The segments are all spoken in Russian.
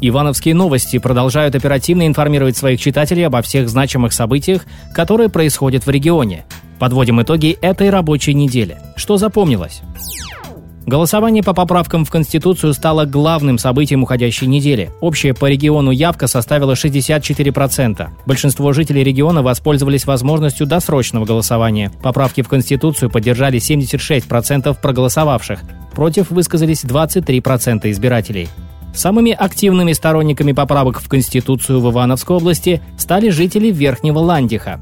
Ивановские новости продолжают оперативно информировать своих читателей обо всех значимых событиях, которые происходят в регионе. Подводим итоги этой рабочей недели. Что запомнилось? Голосование по поправкам в Конституцию стало главным событием уходящей недели. Общая по региону явка составила 64%. Большинство жителей региона воспользовались возможностью досрочного голосования. Поправки в Конституцию поддержали 76% проголосовавших. Против высказались 23% избирателей. Самыми активными сторонниками поправок в Конституцию в Ивановской области стали жители Верхнего Ландиха.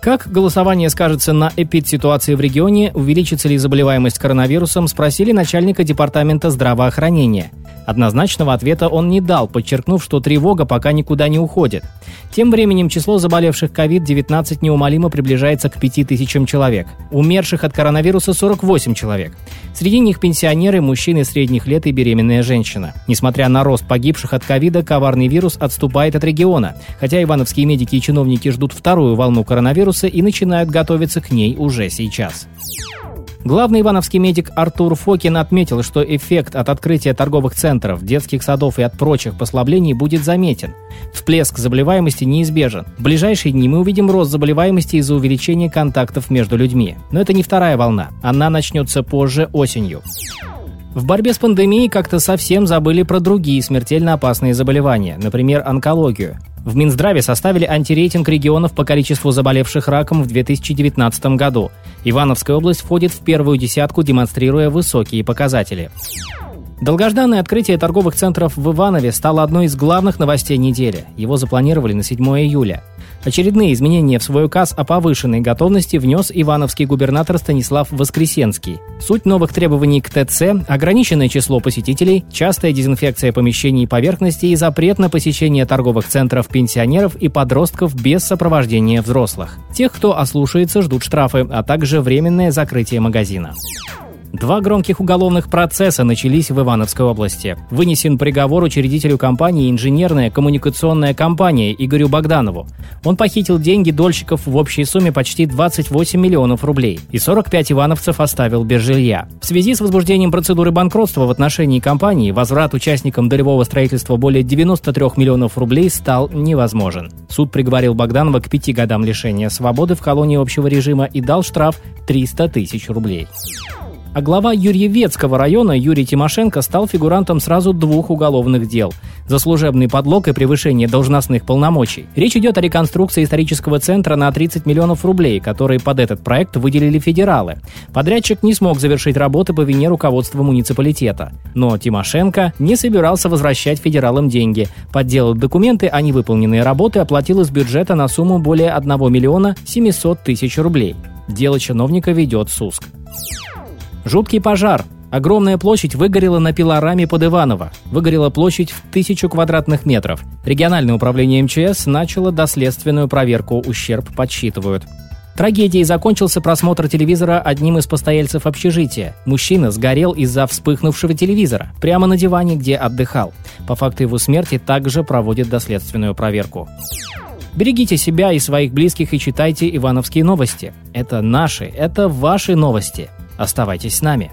Как голосование скажется на эпид-ситуации в регионе, увеличится ли заболеваемость коронавирусом, спросили начальника департамента здравоохранения. Однозначного ответа он не дал, подчеркнув, что тревога пока никуда не уходит. Тем временем число заболевших COVID-19 неумолимо приближается к 5000 человек. Умерших от коронавируса 48 человек. Среди них пенсионеры, мужчины средних лет и беременная женщина. Несмотря на рост погибших от ковида, коварный вирус отступает от региона. Хотя ивановские медики и чиновники ждут вторую волну коронавируса и начинают готовиться к ней уже сейчас. Главный ивановский медик Артур Фокин отметил, что эффект от открытия торговых центров, детских садов и от прочих послаблений будет заметен. Всплеск заболеваемости неизбежен. В ближайшие дни мы увидим рост заболеваемости из-за увеличения контактов между людьми. Но это не вторая волна. Она начнется позже осенью. В борьбе с пандемией как-то совсем забыли про другие смертельно опасные заболевания, например, онкологию. В Минздраве составили антирейтинг регионов по количеству заболевших раком в 2019 году. Ивановская область входит в первую десятку, демонстрируя высокие показатели. Долгожданное открытие торговых центров в Иванове стало одной из главных новостей недели. Его запланировали на 7 июля. Очередные изменения в свой указ о повышенной готовности внес ивановский губернатор Станислав Воскресенский. Суть новых требований к ТЦ – ограниченное число посетителей, частая дезинфекция помещений и поверхностей и запрет на посещение торговых центров пенсионеров и подростков без сопровождения взрослых. Тех, кто ослушается, ждут штрафы, а также временное закрытие магазина. Два громких уголовных процесса начались в Ивановской области. Вынесен приговор учредителю компании «Инженерная коммуникационная компания» Игорю Богданову. Он похитил деньги дольщиков в общей сумме почти 28 миллионов рублей, и 45 ивановцев оставил без жилья. В связи с возбуждением процедуры банкротства в отношении компании возврат участникам долевого строительства более 93 миллионов рублей стал невозможен. Суд приговорил Богданова к пяти годам лишения свободы в колонии общего режима и дал штраф 300 тысяч рублей. А глава Юрьевецкого района Юрий Тимошенко стал фигурантом сразу двух уголовных дел за служебный подлог и превышение должностных полномочий. Речь идет о реконструкции исторического центра на 30 миллионов рублей, которые под этот проект выделили федералы. Подрядчик не смог завершить работы по вине руководства муниципалитета. Но Тимошенко не собирался возвращать федералам деньги. Подделал документы, а невыполненные работы оплатил из бюджета на сумму более 1 миллиона 700 тысяч рублей. Дело чиновника ведет СУСК. Жуткий пожар. Огромная площадь выгорела на пилораме под Иваново. Выгорела площадь в тысячу квадратных метров. Региональное управление МЧС начало доследственную проверку. Ущерб подсчитывают. Трагедией закончился просмотр телевизора одним из постояльцев общежития. Мужчина сгорел из-за вспыхнувшего телевизора, прямо на диване, где отдыхал. По факту его смерти также проводят доследственную проверку. Берегите себя и своих близких и читайте ивановские новости. Это наши, это ваши новости. Оставайтесь с нами.